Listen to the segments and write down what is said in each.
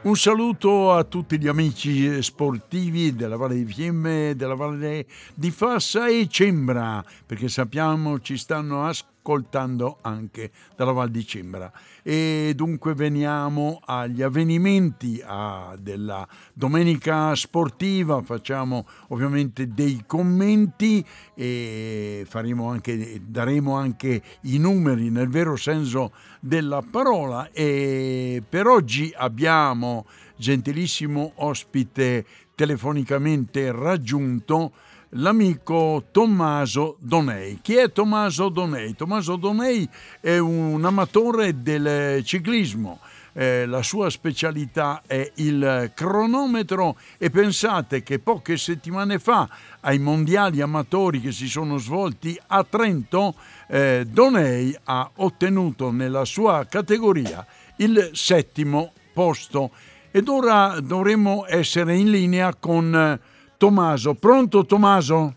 Un saluto a tutti gli amici sportivi della Valle di Fiemme, della Valle di Fassa e Cembra, perché sappiamo ci stanno ascoltando anche dalla Val di Cembra. E dunque veniamo agli avvenimenti della domenica sportiva, facciamo ovviamente dei commenti e anche, daremo anche i numeri nel vero senso della parola e per oggi abbiamo gentilissimo ospite telefonicamente raggiunto l'amico Tommaso Donei. Chi è Tommaso Donei? Tommaso Donei è un amatore del ciclismo. Eh, la sua specialità è il cronometro e pensate che poche settimane fa ai mondiali amatori che si sono svolti a Trento eh, Donei ha ottenuto nella sua categoria il settimo posto ed ora dovremmo essere in linea con Tommaso. Pronto Tommaso?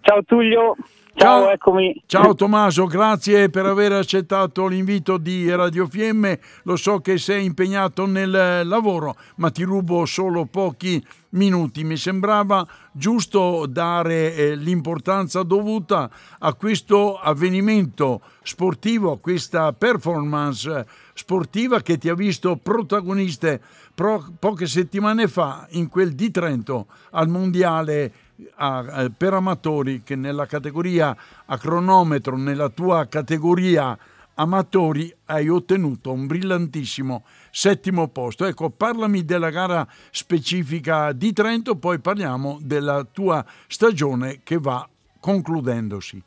Ciao Tullio. Ciao, Ciao, eccomi. Ciao Tommaso, grazie per aver accettato l'invito di Radio Fiemme. Lo so che sei impegnato nel lavoro, ma ti rubo solo pochi minuti. Mi sembrava giusto dare eh, l'importanza dovuta a questo avvenimento sportivo, a questa performance sportiva che ti ha visto protagoniste pro- poche settimane fa in quel di Trento al mondiale a, per amatori che nella categoria a cronometro, nella tua categoria amatori hai ottenuto un brillantissimo settimo posto. Ecco, parlami della gara specifica di Trento, poi parliamo della tua stagione che va concludendosi.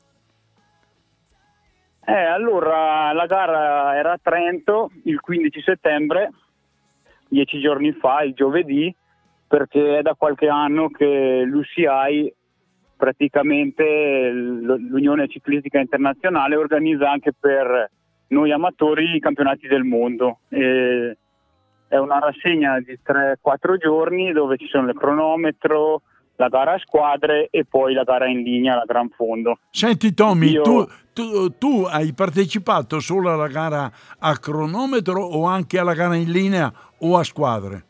Eh, allora, la gara era a Trento il 15 settembre, dieci giorni fa, il giovedì, perché è da qualche anno che l'UCI, praticamente l'Unione Ciclistica Internazionale, organizza anche per noi amatori i campionati del mondo. E è una rassegna di 3-4 giorni dove ci sono il cronometro, la gara a squadre e poi la gara in linea, la Gran Fondo. Senti Tommy, Io... tu, tu, tu, hai partecipato solo alla gara a cronometro o anche alla gara in linea o a squadre?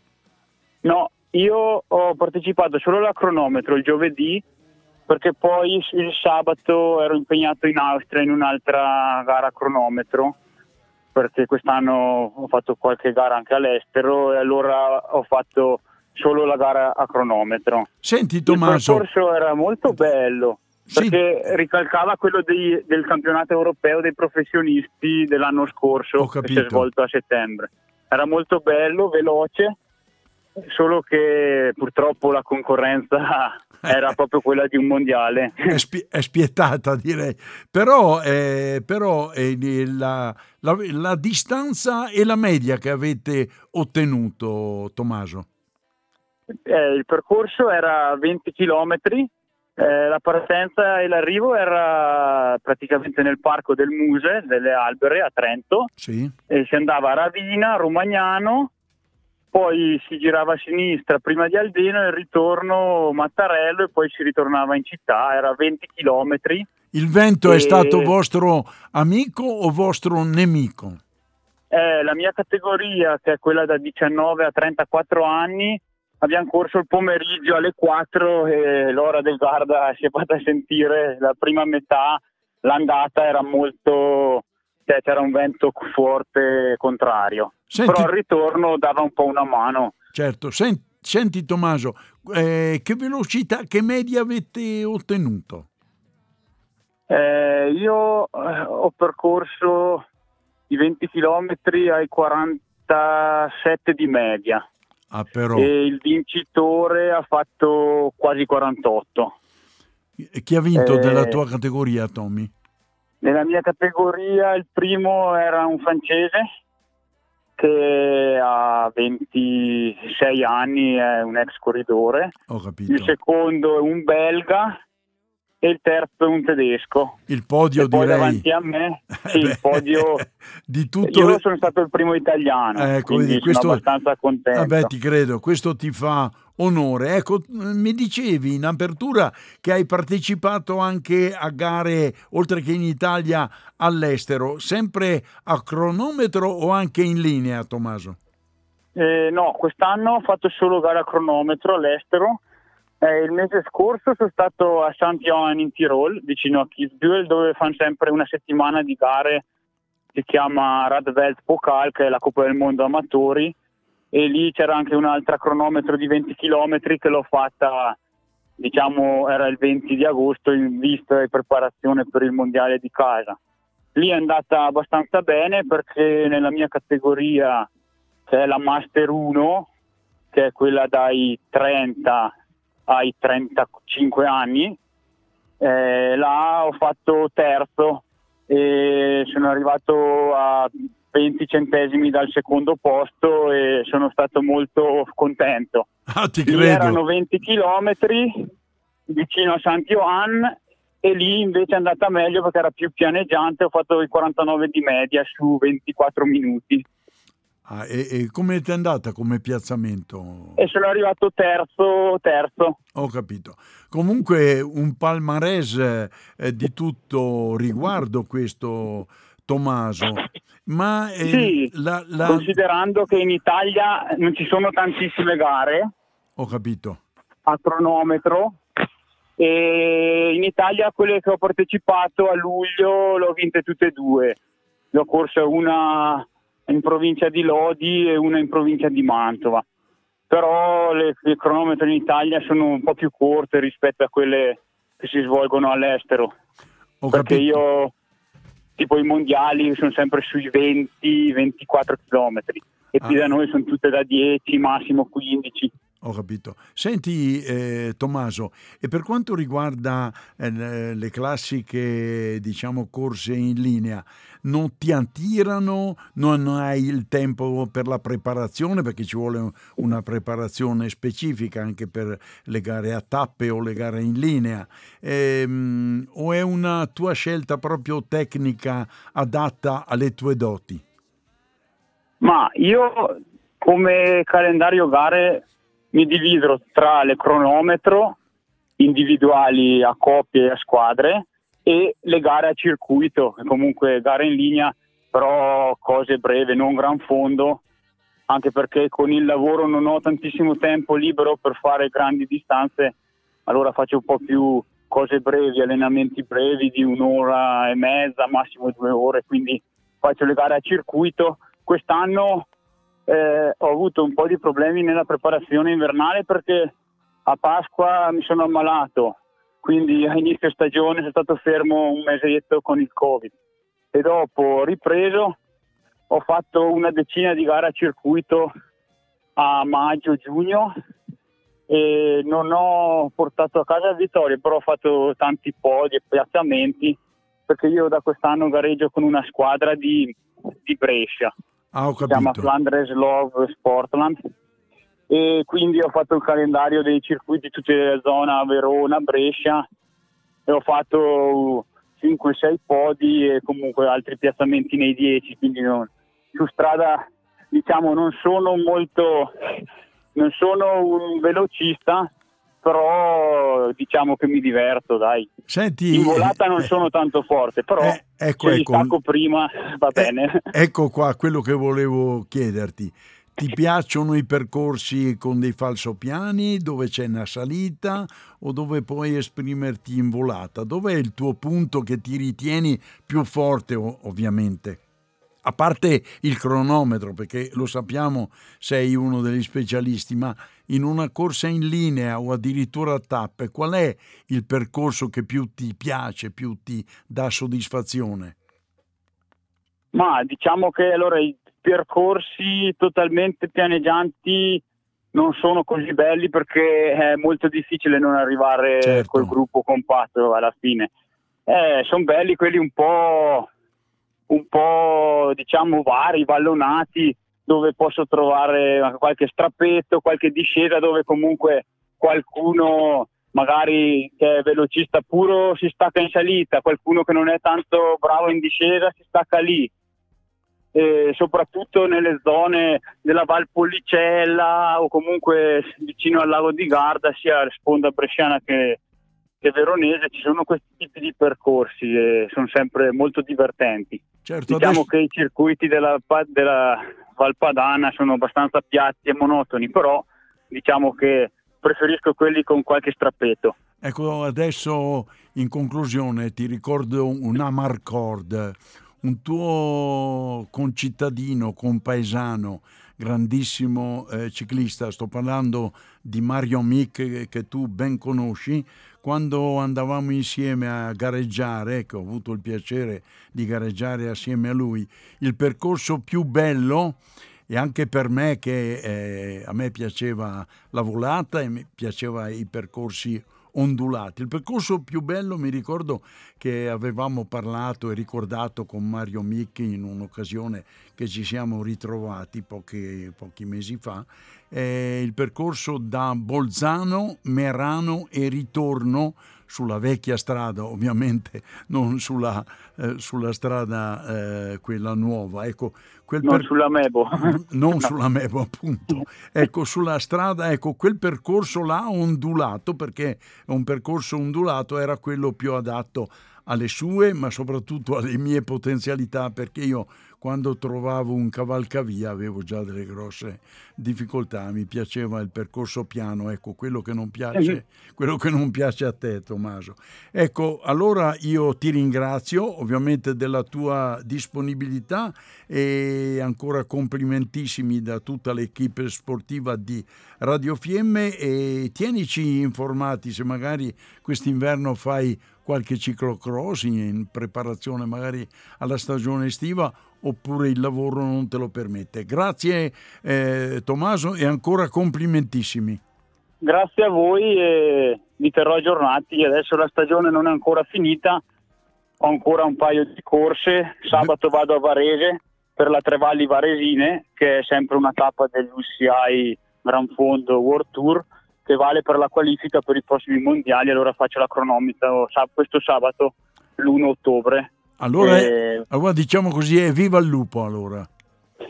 No, io ho partecipato solo alla cronometro il giovedì perché poi il sabato ero impegnato in Austria in un'altra gara a cronometro perché quest'anno ho fatto qualche gara anche all'estero e allora ho fatto solo la gara a cronometro. Senti Tommaso. Il percorso era molto bello perché sì. ricalcava quello dei, del campionato europeo dei professionisti dell'anno scorso che si è svolto a settembre. Era molto bello, veloce solo che purtroppo la concorrenza era proprio quella di un mondiale. È, spie- è spietata direi, però, eh, però eh, la, la, la, distanza e la media che avete ottenuto, Tommaso? Eh, il percorso era 20 km, eh, la partenza e l'arrivo era praticamente nel parco del Muse, delle Albere a Trento, sì. e si andava a Ravina, Romagnano, poi si girava a sinistra prima di Aldeno e il ritorno Mattarello e poi si ritornava in città, era 20 km. Il vento e... è stato vostro amico o vostro nemico? Eh, la mia categoria, che è quella da 19 a 34 anni, abbiamo corso il pomeriggio alle 4 e l'ora del Garda si è fatta sentire la prima metà, l'andata era molto c'era un vento forte contrario. Senti, Però al ritorno dava un po' una mano. Certo, senti, senti Tommaso, eh, che velocità, che media avete ottenuto? Eh, io eh, ho percorso i 20 km ai 47 di media. Ah. E il vincitore ha fatto quasi 48. Chi ha vinto eh, della tua categoria, Tommy? Nella mia categoria il primo era un francese che ha 26 anni, è un ex corridore. Ho capito. Il secondo è un belga e il terzo è un tedesco. Il podio e poi direi. davanti a me, sì, il podio di tutto Io sono stato il primo italiano, ecco, quindi questo... sono abbastanza contento. Vabbè, ti credo, questo ti fa onore. Ecco, mi dicevi in apertura che hai partecipato anche a gare, oltre che in Italia, all'estero, sempre a cronometro o anche in linea, Tommaso? Eh, no, quest'anno ho fatto solo gare a cronometro all'estero. Eh, il mese scorso sono stato a St. Johann in Tirol, vicino a Kitzbühel, dove fanno sempre una settimana di gare, si chiama Radwelt Pokal, che è la Coppa del Mondo Amatori, e lì c'era anche un'altra cronometro di 20 km che l'ho fatta, diciamo, era il 20 di agosto in vista e preparazione per il mondiale di casa. Lì è andata abbastanza bene perché nella mia categoria, che è la Master 1, che è quella dai 30 ai 35 anni, eh, là ho fatto terzo e sono arrivato a 20 centesimi dal secondo posto e sono stato molto contento. Ah, ti Lì credo. erano 20 chilometri vicino a San Johan e lì invece è andata meglio perché era più pianeggiante, ho fatto i 49 di media su 24 minuti. Ah, e, e come ti è andata come piazzamento? E sono arrivato terzo, terzo. Ho capito. Comunque un palmarès eh, di tutto riguardo questo Tommaso. Ma eh, Sì, la, la- considerando che in Italia non ci sono tantissime gare ho capito. a cronometro e in Italia quelle che ho partecipato a luglio le ho vinte tutte e due. Ne ho corse una in provincia di Lodi e una in provincia di Mantova. Però le, le cronometri in Italia sono un po' più corte rispetto a quelle che si svolgono all'estero. Ho perché capito. io tipo i mondiali sono sempre sui 20-24 km e qui Ah. da noi sono tutte da 10, massimo 15. Ho capito. Senti, eh, Tommaso, e per quanto riguarda eh, le- classiche, diciamo, corse in linea, non ti attirano? Non hai il tempo per la preparazione? Perché ci vuole una preparazione specifica anche per le gare a tappe o le gare in linea. Ehm, o è una tua scelta proprio tecnica adatta alle tue doti? Ma io come calendario gare mi divido tra le cronometro individuali a coppie e a squadre e le gare a circuito, comunque gare in linea, però cose breve, non gran fondo, anche perché con il lavoro non ho tantissimo tempo libero per fare grandi distanze, allora faccio un po' più cose brevi, allenamenti brevi di un'ora e mezza, massimo due ore, quindi faccio le gare a circuito. Quest'anno eh, ho avuto un po' di problemi nella preparazione invernale perché a Pasqua mi sono ammalato, quindi a inizio stagione sono stato fermo un mesetto con il Covid. E dopo ripreso, ho fatto una decina di gare a circuito a maggio-giugno e non ho portato a casa vittorie, però ho fatto tanti podi e piazzamenti perché io da quest'anno gareggio con una squadra di, di Brescia Ah, si chiama. Flandres Love Sportland e quindi ho fatto il calendario dei circuiti tutti della zona Verona, Brescia e ho fatto 5-6 podi e comunque altri piazzamenti nei 10 quindi non- su strada diciamo non sono molto non sono un velocista però diciamo che mi diverto dai Senti, in volata non eh, sono tanto forte però eh, ecco, se ecco. stacco prima va bene Eh, ecco qua quello che volevo chiederti. Ti piacciono i percorsi con dei falsopiani dove c'è una salita o dove puoi esprimerti in volata? Dov'è il tuo punto che ti ritieni più forte, ovviamente? A parte il cronometro, perché lo sappiamo, sei uno degli specialisti, ma in una corsa in linea o addirittura a tappe, qual è il percorso che più ti piace, più ti dà soddisfazione? Ma diciamo che allora i percorsi totalmente pianeggianti non sono così belli perché è molto difficile non arrivare Certo. col gruppo compatto alla fine. Eh, sono belli quelli un po', un po' diciamo vari, vallonati, dove posso trovare qualche strappetto, qualche discesa dove comunque qualcuno magari che è velocista puro si stacca in salita, qualcuno che non è tanto bravo in discesa si stacca lì. E soprattutto nelle zone della Val Pollicella o comunque vicino al lago di Garda, sia sponda bresciana che, che veronese, ci sono questi tipi di percorsi e sono sempre molto divertenti. Certo, diciamo adesso... che i circuiti della, della Valpadana sono abbastanza piatti e monotoni, però diciamo che preferisco quelli con qualche strappetto. Ecco, adesso in conclusione ti ricordo un Amarcord, un tuo concittadino, compaesano, grandissimo eh, ciclista, sto parlando di Mario Mick che tu ben conosci, quando andavamo insieme a gareggiare, ecco, ho avuto il piacere di gareggiare assieme a lui, il percorso più bello e anche per me che eh, a me piaceva la volata e mi piaceva i percorsi ondulati. Il percorso più bello mi ricordo che avevamo parlato e ricordato con Mario Micchi in un'occasione che ci siamo ritrovati pochi, pochi mesi fa, è il percorso da Bolzano, Merano e ritorno sulla vecchia strada, ovviamente non sulla, eh, sulla strada eh, quella nuova. Ecco, quel non per... sulla Mebo. non no. sulla Mebo, appunto. Ecco, sulla strada, ecco, quel percorso là ondulato, perché un percorso ondulato era quello più adatto alle sue, ma soprattutto alle mie potenzialità, perché io quando trovavo un cavalcavia avevo già delle grosse difficoltà, mi piaceva il percorso piano, ecco quello che non piace, quello che non piace a te Tommaso. Ecco, allora io ti ringrazio ovviamente della tua disponibilità e ancora complimentissimi da tutta l'equipe sportiva di Radio Fiemme e tienici informati se magari quest'inverno fai qualche ciclocross in preparazione magari alla stagione estiva oppure il lavoro non te lo permette. Grazie eh, Tommaso e ancora complimentissimi. Grazie a voi e vi terrò aggiornati. Adesso la stagione non è ancora finita, ho ancora un paio di corse. Sabato vado a Varese per la Trevalli Varesine, che è sempre una tappa dell'UCI Gran Fondo World Tour, che vale per la qualifica per i prossimi mondiali. Allora faccio la cronometro questo sabato, l'1 ottobre. Allora, e... allora diciamo così, evviva il lupo allora.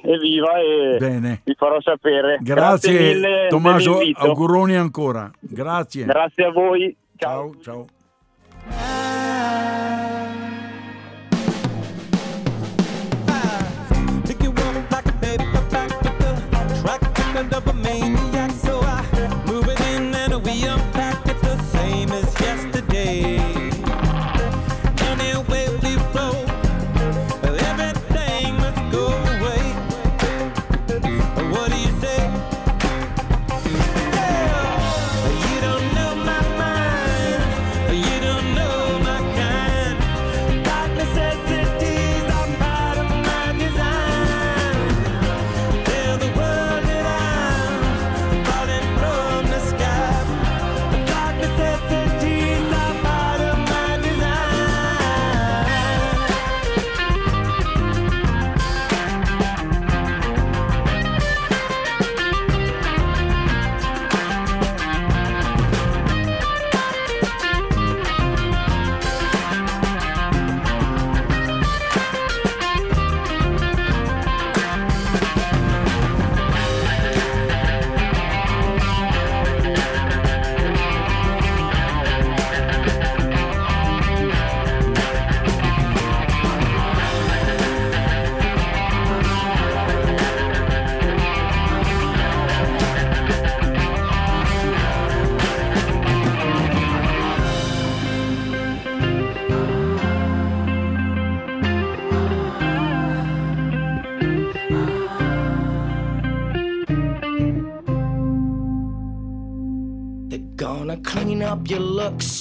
Evviva e Bene. vi farò sapere. Grazie, Grazie mille Tommaso, auguroni ancora. Grazie. Grazie a voi. Ciao, ciao. ciao.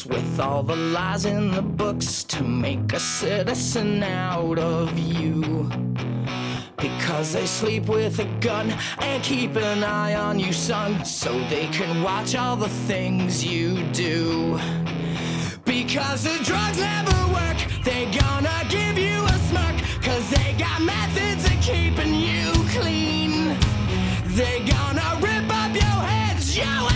With all the lies in the books to make a citizen out of you. Because they sleep with a gun and keep an eye on you, son, so they can watch all the things you do. Because the drugs never work, they gonna give you a smirk, cause they got methods of keeping you clean. They gonna rip up your heads, your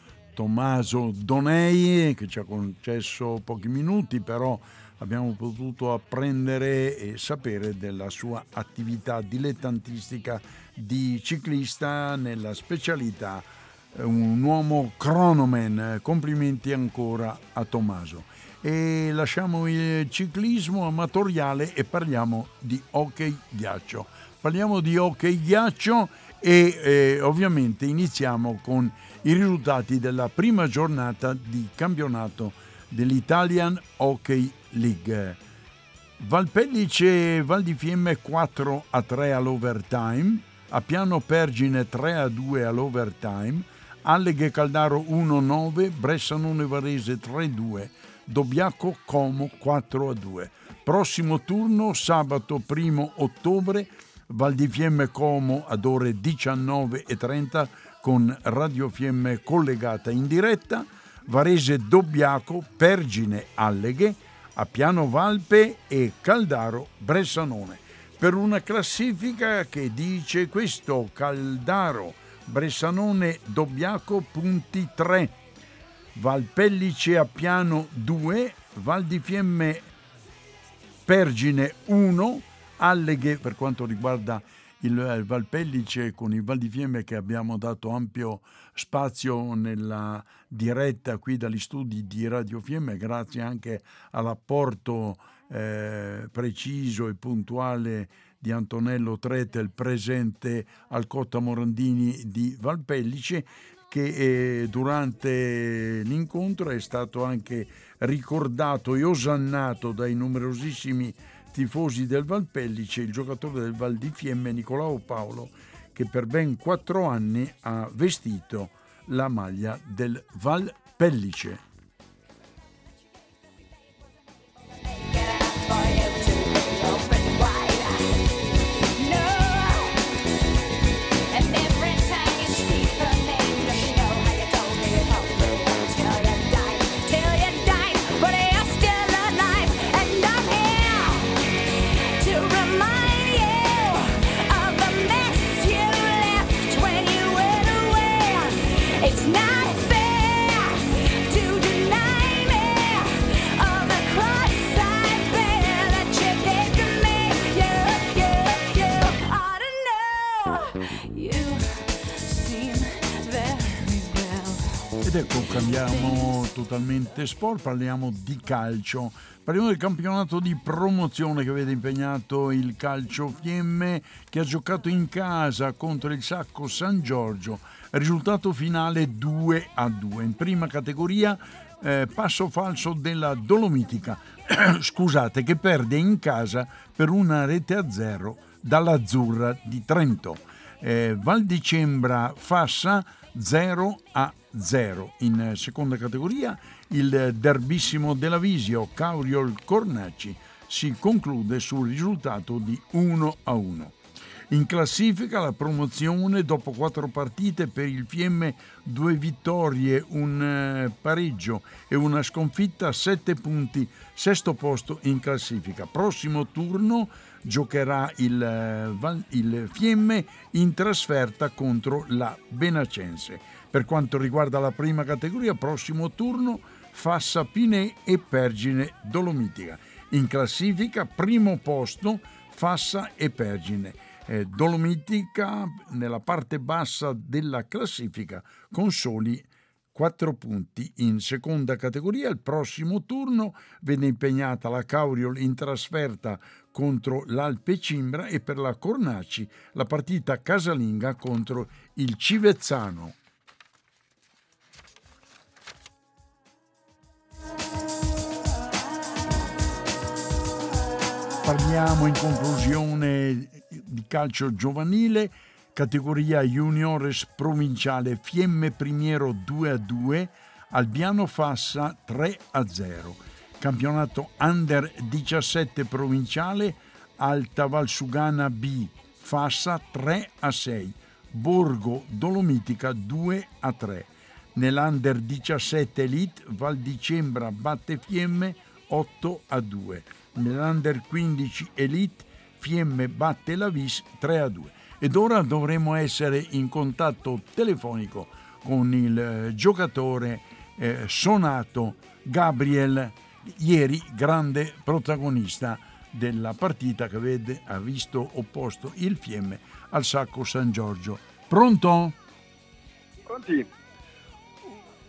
Tommaso Donei che ci ha concesso pochi minuti, però abbiamo potuto apprendere e sapere della sua attività dilettantistica di ciclista nella specialità eh, un uomo cronoman. Complimenti ancora a Tommaso. E lasciamo il ciclismo amatoriale e parliamo di hockey ghiaccio parliamo di hockey ghiaccio e eh, ovviamente iniziamo con i risultati della prima giornata di campionato dell'Italian Hockey League. Valpellice Val di Fiemme 4 a 3 all'overtime, a Piano Pergine 3 a 2 all'overtime, Alleghe Caldaro 1-9, Bressanone Varese 3-2, Dobbiaco Como 4-2. Prossimo turno sabato 1 ottobre Val di Fiemme Como ad ore 19.30 con Radio Fiemme collegata in diretta, Varese Dobbiaco, Pergine Alleghe, a Piano Valpe e Caldaro Bressanone. Per una classifica che dice questo, Caldaro Bressanone Dobbiaco punti 3, Valpellice a Piano 2, Val di Fiemme Pergine 1, Alleghe per quanto riguarda il Valpellice con il Val di Fiemme che abbiamo dato ampio spazio nella diretta qui dagli studi di Radio Fiemme grazie anche all'apporto eh, preciso e puntuale di Antonello Tretel presente al Cotta Morandini di Valpellice che eh, durante l'incontro è stato anche ricordato e osannato dai numerosissimi tifosi del Valpellice il giocatore del Val di Fiemme Nicolao Paolo che per ben quattro anni ha vestito la maglia del Valpellice. Ed ecco, cambiamo totalmente sport, parliamo di calcio. Parliamo del campionato di promozione che vede impegnato il Calcio Fiemme che ha giocato in casa contro il Sacco San Giorgio. Risultato finale 2 a 2. In prima categoria eh, passo falso della Dolomitica, scusate, che perde in casa per una rete a zero dall'Azzurra di Trento. Eh, Val di Cembra Fassa 0 a 0. In seconda categoria il derbissimo della Visio Cauriol Cornacci si conclude sul risultato di 1 a 1. In classifica la promozione dopo quattro partite per il Fiemme, due vittorie, un eh, pareggio e una sconfitta sette punti, sesto posto in classifica. Prossimo turno giocherà il, eh, il Fiemme in trasferta contro la Benacense. Per quanto riguarda la prima categoria, prossimo turno Fassa Pinè e Pergine Dolomitica. In classifica, primo posto Fassa e Pergine. Eh, Dolomitica nella parte bassa della classifica con soli 4 punti in seconda categoria. Il prossimo turno venne impegnata la Cauriol in trasferta contro l'Alpe Cimbra e per la Cornaci la partita casalinga contro il Civezzano. Parliamo in conclusione di calcio giovanile, categoria juniores provinciale Fiemme Primiero 2 a 2, Albiano Fassa 3 a 0. campionato Under 17 provinciale, Alta Valsugana B, Fassa 3 a 6, Borgo Dolomitica 2 a 3. Nell'Under 17 Elite Val di Cembra batte Fiemme 8 a 2. Nell'Under 15 Elite Fiemme batte la Vis 3 a 2. Ed ora dovremo essere in contatto telefonico con il eh, giocatore eh, sonato Gabriel, ieri grande protagonista della partita che vede, ha visto opposto il Fiemme al Sacco San Giorgio. Pronto? Pronti?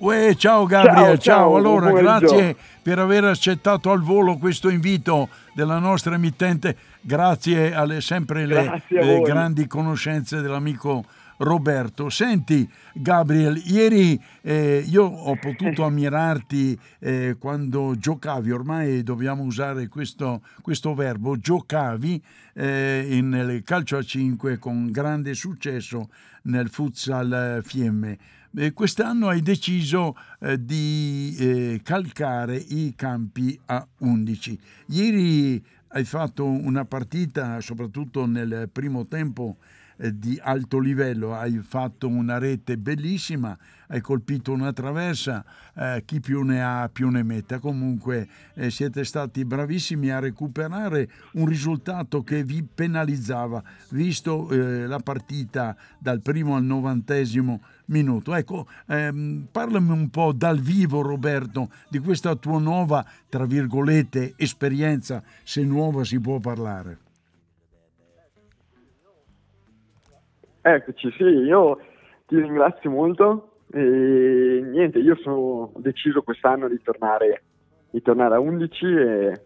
Uè, ciao Gabriel, ciao. ciao. ciao. Allora, grazie per aver accettato al volo questo invito della nostra emittente. Grazie alle sempre le, le grandi conoscenze dell'amico Roberto. Senti, Gabriel, ieri eh, io ho potuto ammirarti eh, quando giocavi, ormai dobbiamo usare questo, questo verbo, giocavi eh, nel calcio a 5 con grande successo nel futsal Fiemme. Quest'anno hai deciso eh, di eh, calcare i campi a 11. Ieri hai fatto una partita, soprattutto nel primo tempo, eh, di alto livello, hai fatto una rete bellissima, hai colpito una traversa, eh, chi più ne ha più ne metta. Comunque eh, siete stati bravissimi a recuperare un risultato che vi penalizzava, visto eh, la partita dal primo al novantesimo minuto. Ecco, ehm, parlami un po' dal vivo Roberto di questa tua nuova, tra virgolette, esperienza, se nuova si può parlare. Eccoci, sì, io ti ringrazio molto e niente, io sono deciso quest'anno di tornare, di tornare a 11 e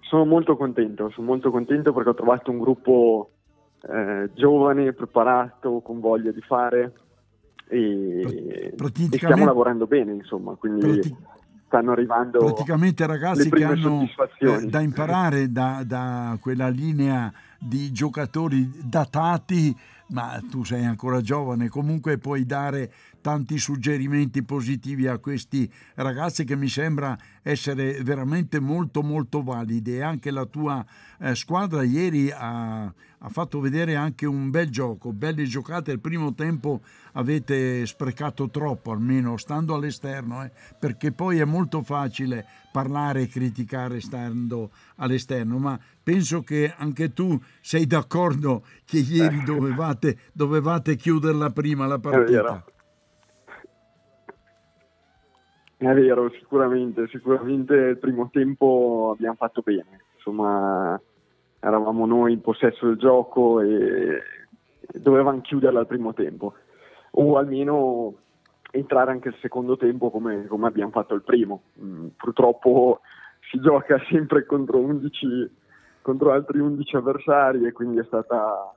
sono molto contento, sono molto contento perché ho trovato un gruppo eh, giovane, preparato, con voglia di fare e, e stiamo lavorando bene, insomma, quindi Prati- stanno arrivando praticamente ragazzi che hanno eh, da imparare da, da quella linea di giocatori datati ma tu sei ancora giovane, comunque puoi dare tanti suggerimenti positivi a questi ragazzi che mi sembra essere veramente molto molto validi e anche la tua eh, squadra ieri ha, ha, fatto vedere anche un bel gioco, belle giocate, il primo tempo avete sprecato troppo almeno stando all'esterno eh, perché poi è molto facile parlare e criticare stando all'esterno. Ma penso che anche tu sei d'accordo che ieri dovevate, dovevate chiuderla prima la partita. È vero, sicuramente, sicuramente il primo tempo abbiamo fatto bene, insomma eravamo noi in possesso del gioco e dovevamo chiuderla al primo tempo o almeno entrare anche il secondo tempo come, come abbiamo fatto il primo. Mm, purtroppo si gioca sempre contro, 11, contro altri 11 avversari e quindi è stata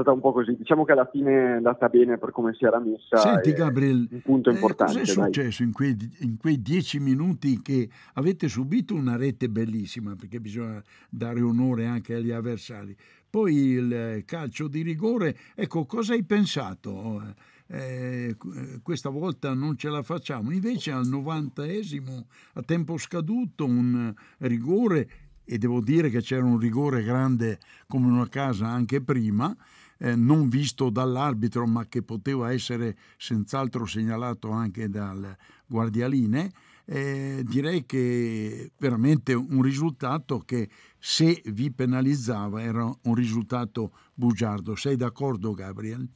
stata un po' così. Diciamo che alla fine è andata bene per come si era messa. Senti, Gabriel, un punto importante. Eh, cosa è successo in quei, in quei, dieci minuti che avete subito una rete bellissima? Perché bisogna dare onore anche agli avversari. Poi il calcio di rigore, ecco, cosa hai pensato? Eh, questa volta non ce la facciamo. Invece al 90esimo, a tempo scaduto, un rigore e devo dire che c'era un rigore grande come una casa anche prima, eh, non visto dall'arbitro ma che poteva essere senz'altro segnalato anche dal guardialine, eh, direi che veramente un risultato che se vi penalizzava era un risultato bugiardo. Sei d'accordo Gabriel?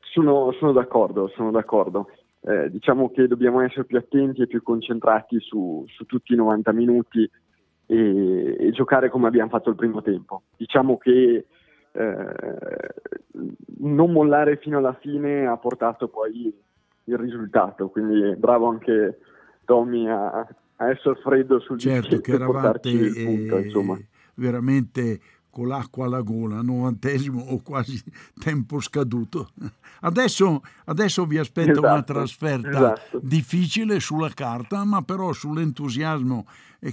Sono, sono d'accordo, sono d'accordo. Eh, diciamo che dobbiamo essere più attenti e più concentrati su, su tutti i 90 minuti e, e, giocare come abbiamo fatto il primo tempo. Diciamo che eh, non mollare fino alla fine ha portato poi il risultato, quindi bravo anche Tommy a, a essere freddo sul certo che eravate punto, eh, veramente con l'acqua alla gola, novantesimo o quasi tempo scaduto. Adesso, adesso vi aspetta esatto, una trasferta esatto. difficile sulla carta, ma però sull'entusiasmo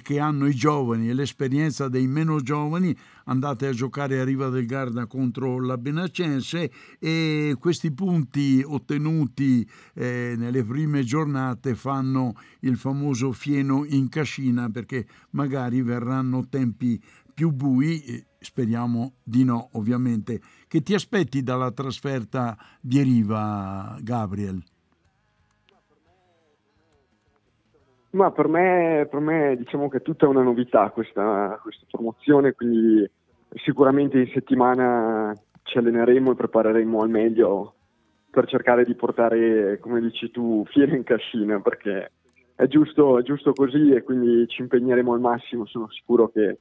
che hanno i giovani e l'esperienza dei meno giovani. Andate a giocare a Riva del Garda contro la Benacense e questi punti ottenuti eh, nelle prime giornate fanno il famoso fieno in cascina perché magari verranno tempi più bui speriamo di no ovviamente. Che ti aspetti dalla trasferta di Riva, Gabriel? Ma per me, per me diciamo che è tutta una novità questa, questa promozione, quindi sicuramente in settimana ci alleneremo e prepareremo al meglio per cercare di portare, come dici tu, fiere in cascina, perché è giusto, è giusto così e quindi ci impegneremo al massimo, sono sicuro che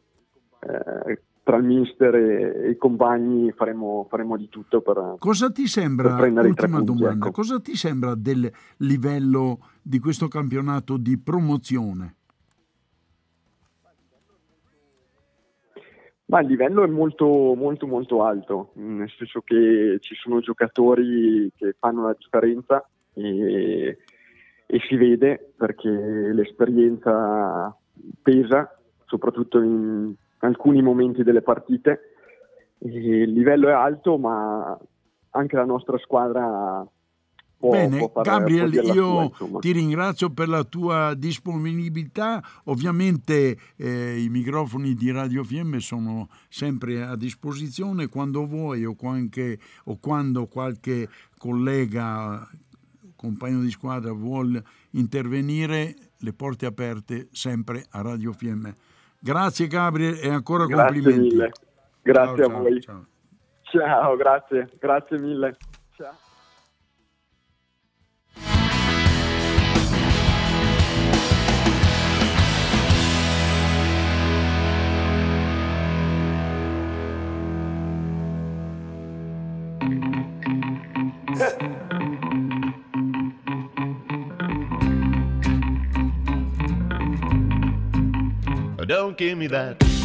eh, tra il mister e, e i compagni faremo, faremo, di tutto per, cosa ti sembra, ultima punti, domanda, ecco. cosa ti sembra del livello di questo campionato di promozione? Ma il livello è molto, molto, molto alto, nel senso che ci sono giocatori che fanno la differenza e, e si vede perché l'esperienza pesa, soprattutto in, alcuni momenti delle partite. il livello è alto, ma anche la nostra squadra può, Bene, può Gabriel, io sua, ti ringrazio per la tua disponibilità. Ovviamente eh, i microfoni di Radio Fiemme sono sempre a disposizione quando vuoi o, qualche, o quando qualche collega, compagno di squadra vuole intervenire, le porte aperte sempre a Radio Fiemme. Grazie Gabriele e ancora grazie complimenti. Mille. Grazie ciao, a voi. Ciao. ciao, grazie, grazie mille. Ciao. Don't give me that.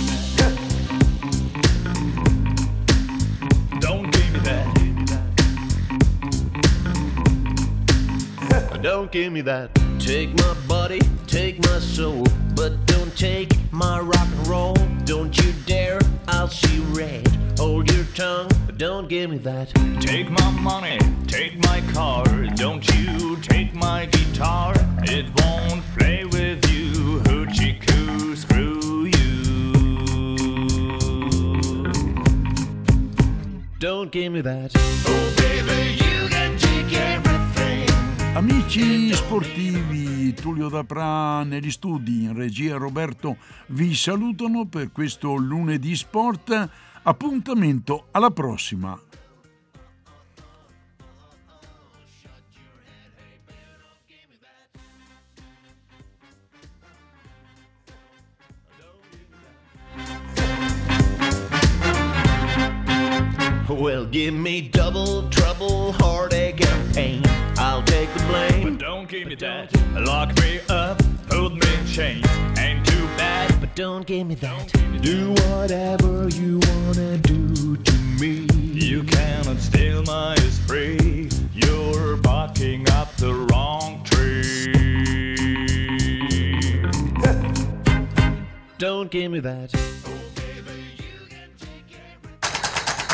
Don't give me that. Take my body, take my soul, but don't take my rock and roll. Don't you dare, I'll see red. Hold your tongue, but don't give me that. Take my money, take my car. Don't you take my guitar. It won't play with you. Hoochie coo, screw you. Don't give me that. Oh, baby, you can take everything. Amici sportivi, Tullio Dapra negli studi, in regia Roberto vi salutano per questo lunedì sport. Appuntamento alla prossima. Well, give me double trouble, heartache, and pain. I'll take the blame. But don't give me that. Lock me up, put me in chains. Ain't too bad. But don't give me that. Do whatever you wanna do to me. You cannot steal my esprit. You're barking up the wrong tree. Don't give me that.